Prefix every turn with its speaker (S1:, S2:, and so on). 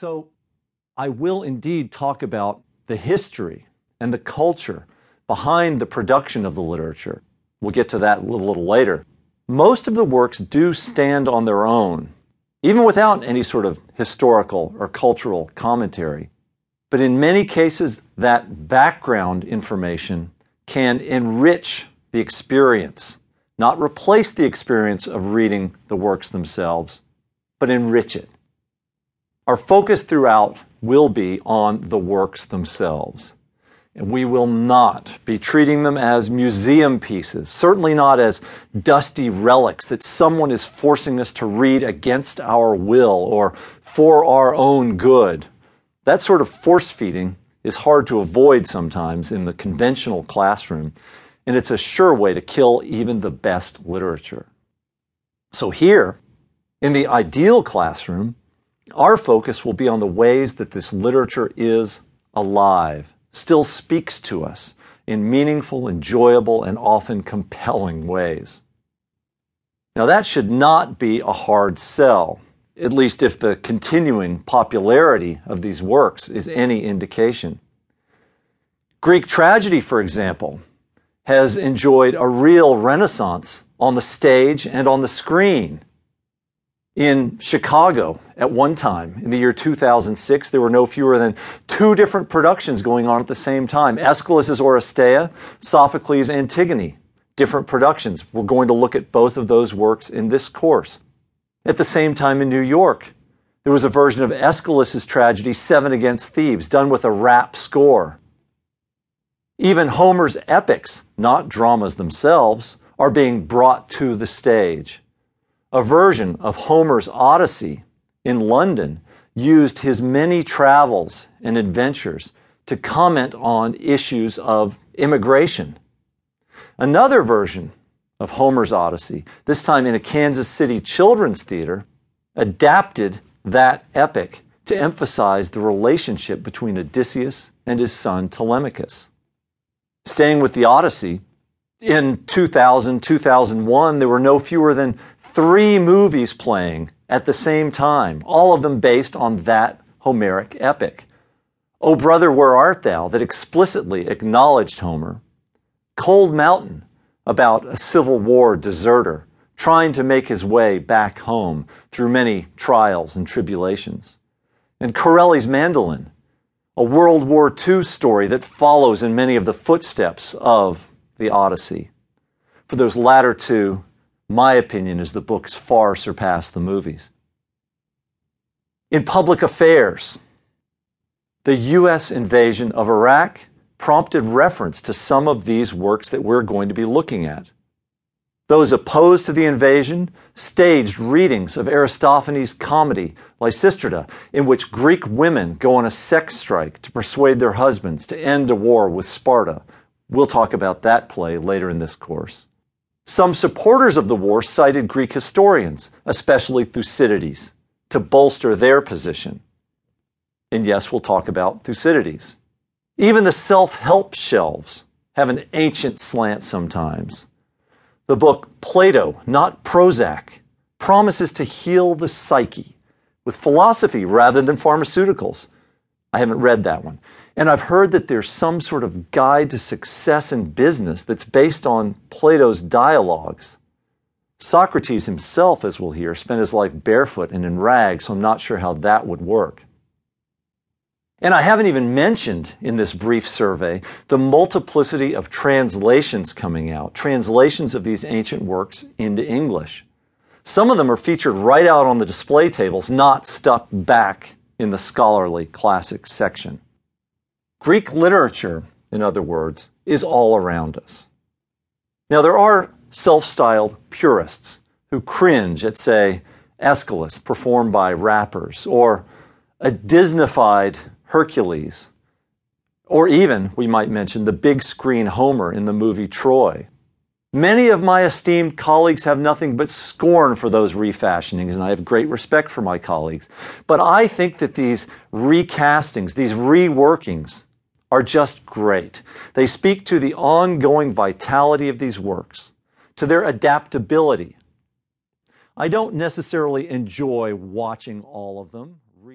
S1: So, I will indeed talk about the history and the culture behind the production of the literature. We'll get to that a little, little later. Most of the works do stand on their own, even without any sort of historical or cultural commentary. But in many cases, that background information can enrich the experience, not replace the experience of reading the works themselves, but enrich it. Our focus throughout will be on the works themselves. And we will not be treating them as museum pieces, certainly not as dusty relics that someone is forcing us to read against our will or for our own good. That sort of force feeding is hard to avoid sometimes in the conventional classroom, and it's a sure way to kill even the best literature. So, here, in the ideal classroom, our focus will be on the ways that this literature is alive, still speaks to us in meaningful, enjoyable, and often compelling ways. Now, that should not be a hard sell, at least if the continuing popularity of these works is any indication. Greek tragedy, for example, has enjoyed a real renaissance on the stage and on the screen in Chicago at one time, in the year 2006, there were no fewer than two different productions going on at the same time Aeschylus' Oresteia, Sophocles' Antigone. Different productions. We're going to look at both of those works in this course. At the same time in New York, there was a version of Aeschylus' tragedy, Seven Against Thebes, done with a rap score. Even Homer's epics, not dramas themselves, are being brought to the stage a version of Homer's Odyssey in London used his many travels and adventures to comment on issues of immigration. Another version of Homer's Odyssey, this time in a Kansas City children's theater, adapted that epic to emphasize the relationship between Odysseus and his son Telemachus. Staying with the Odyssey, in 2000, 2001, there were no fewer than three movies playing at the same time, all of them based on that Homeric epic. O Brother, Where Art Thou, that explicitly acknowledged Homer. Cold Mountain, about a Civil War deserter trying to make his way back home through many trials and tribulations. And Corelli's Mandolin, a World War II story that follows in many of the footsteps of the Odyssey. For those latter two, my opinion is the books far surpass the movies. In public affairs, the U.S. invasion of Iraq prompted reference to some of these works that we're going to be looking at. Those opposed to the invasion staged readings of Aristophanes' comedy Lysistrata, in which Greek women go on a sex strike to persuade their husbands to end a war with Sparta. We'll talk about that play later in this course. Some supporters of the war cited Greek historians, especially Thucydides, to bolster their position. And yes, we'll talk about Thucydides. Even the self help shelves have an ancient slant sometimes. The book Plato, not Prozac, promises to heal the psyche with philosophy rather than pharmaceuticals. I haven't read that one. And I've heard that there's some sort of guide to success in business that's based on Plato's dialogues. Socrates himself, as we'll hear, spent his life barefoot and in rags, so I'm not sure how that would work. And I haven't even mentioned in this brief survey the multiplicity of translations coming out, translations of these ancient works into English. Some of them are featured right out on the display tables, not stuck back in the scholarly classics section. Greek literature, in other words, is all around us. Now, there are self styled purists who cringe at, say, Aeschylus performed by rappers, or a Disneyfied Hercules, or even, we might mention, the big screen Homer in the movie Troy. Many of my esteemed colleagues have nothing but scorn for those refashionings, and I have great respect for my colleagues. But I think that these recastings, these reworkings, are just great. They speak to the ongoing vitality of these works, to their adaptability. I don't necessarily enjoy watching all of them